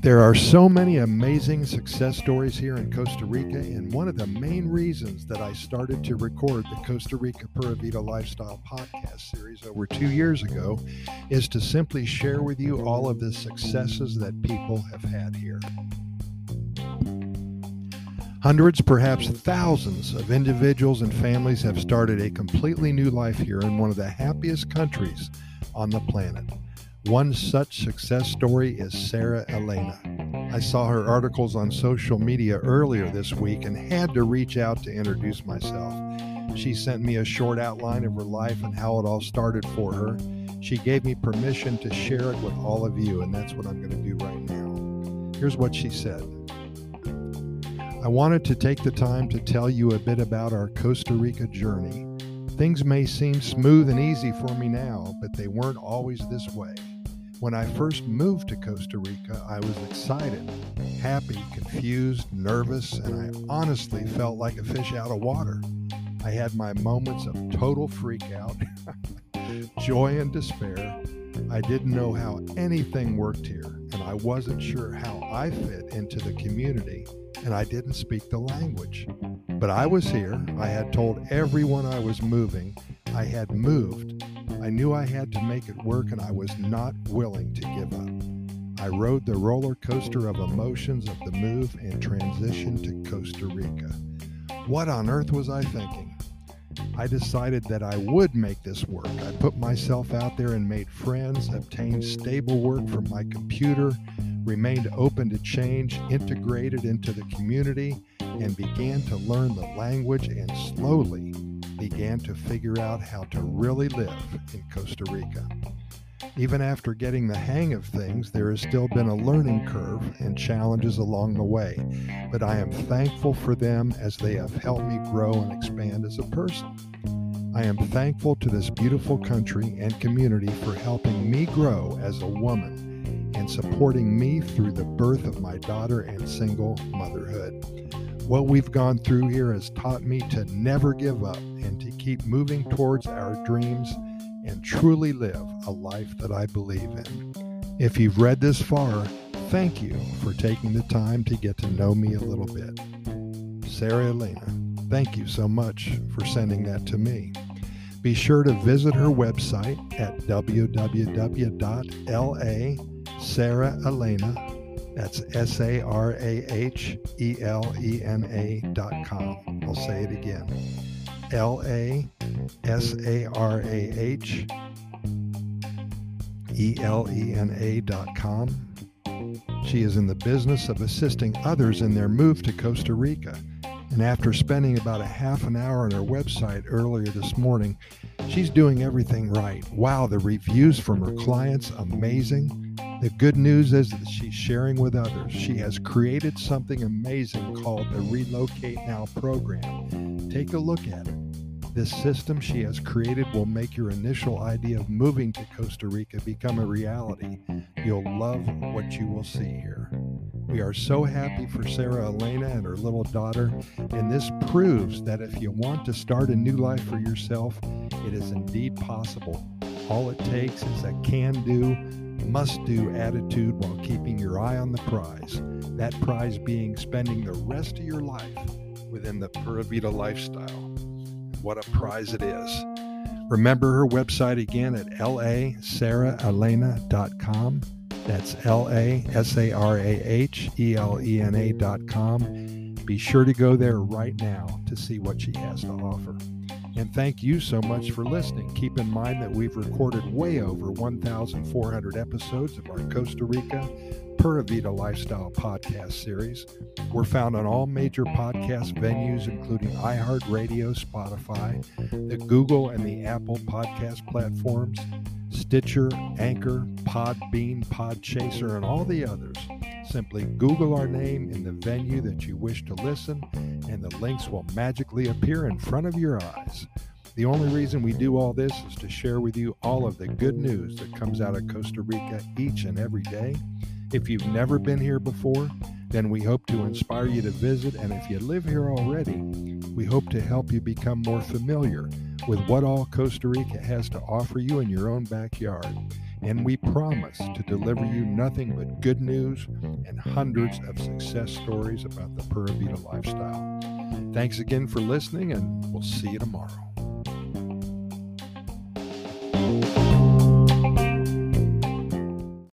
There are so many amazing success stories here in Costa Rica, and one of the main reasons that I started to record the Costa Rica Pura Vida Lifestyle podcast series over two years ago is to simply share with you all of the successes that people have had here. Hundreds, perhaps thousands of individuals and families have started a completely new life here in one of the happiest countries on the planet. One such success story is Sarah Elena. I saw her articles on social media earlier this week and had to reach out to introduce myself. She sent me a short outline of her life and how it all started for her. She gave me permission to share it with all of you, and that's what I'm going to do right now. Here's what she said I wanted to take the time to tell you a bit about our Costa Rica journey. Things may seem smooth and easy for me now, but they weren't always this way. When I first moved to Costa Rica, I was excited, happy, confused, nervous, and I honestly felt like a fish out of water. I had my moments of total freak out, joy, and despair. I didn't know how anything worked here, and I wasn't sure how I fit into the community, and I didn't speak the language. But I was here. I had told everyone I was moving. I had moved, I knew I had to make it work and I was not willing to give up. I rode the roller coaster of emotions of the move and transition to Costa Rica. What on earth was I thinking? I decided that I would make this work. I put myself out there and made friends, obtained stable work from my computer, remained open to change, integrated into the community, and began to learn the language and slowly began to figure out how to really live in Costa Rica. Even after getting the hang of things, there has still been a learning curve and challenges along the way, but I am thankful for them as they have helped me grow and expand as a person. I am thankful to this beautiful country and community for helping me grow as a woman and supporting me through the birth of my daughter and single motherhood. What we've gone through here has taught me to never give up and to keep moving towards our dreams and truly live a life that I believe in. If you've read this far, thank you for taking the time to get to know me a little bit. Sarah Elena, thank you so much for sending that to me. Be sure to visit her website at www.la that's S A R A H E L E N A dot com. I'll say it again L A S A R A H E L E N A dot com. She is in the business of assisting others in their move to Costa Rica. And after spending about a half an hour on her website earlier this morning, she's doing everything right. Wow, the reviews from her clients, amazing. The good news is that she's sharing with others. She has created something amazing called the Relocate Now program. Take a look at it. This system she has created will make your initial idea of moving to Costa Rica become a reality. You'll love what you will see here. We are so happy for Sarah Elena and her little daughter, and this proves that if you want to start a new life for yourself, it is indeed possible. All it takes is a can do, must do attitude while keeping your eye on the prize. That prize being spending the rest of your life within the Pura Vida lifestyle. What a prize it is. Remember her website again at lasarahelena.com. That's L A S A R A H E L E N A.com. Be sure to go there right now to see what she has to offer. And thank you so much for listening. Keep in mind that we've recorded way over 1,400 episodes of our Costa Rica Pura Vida Lifestyle podcast series. We're found on all major podcast venues, including iHeartRadio, Spotify, the Google and the Apple podcast platforms, Stitcher, Anchor, Podbean, Podchaser, and all the others. Simply Google our name in the venue that you wish to listen, and the links will magically appear in front of your eyes. The only reason we do all this is to share with you all of the good news that comes out of Costa Rica each and every day. If you've never been here before, then we hope to inspire you to visit. And if you live here already, we hope to help you become more familiar with what all Costa Rica has to offer you in your own backyard. And we promise to deliver you nothing but good news and hundreds of success stories about the Pura Vida lifestyle. Thanks again for listening, and we'll see you tomorrow.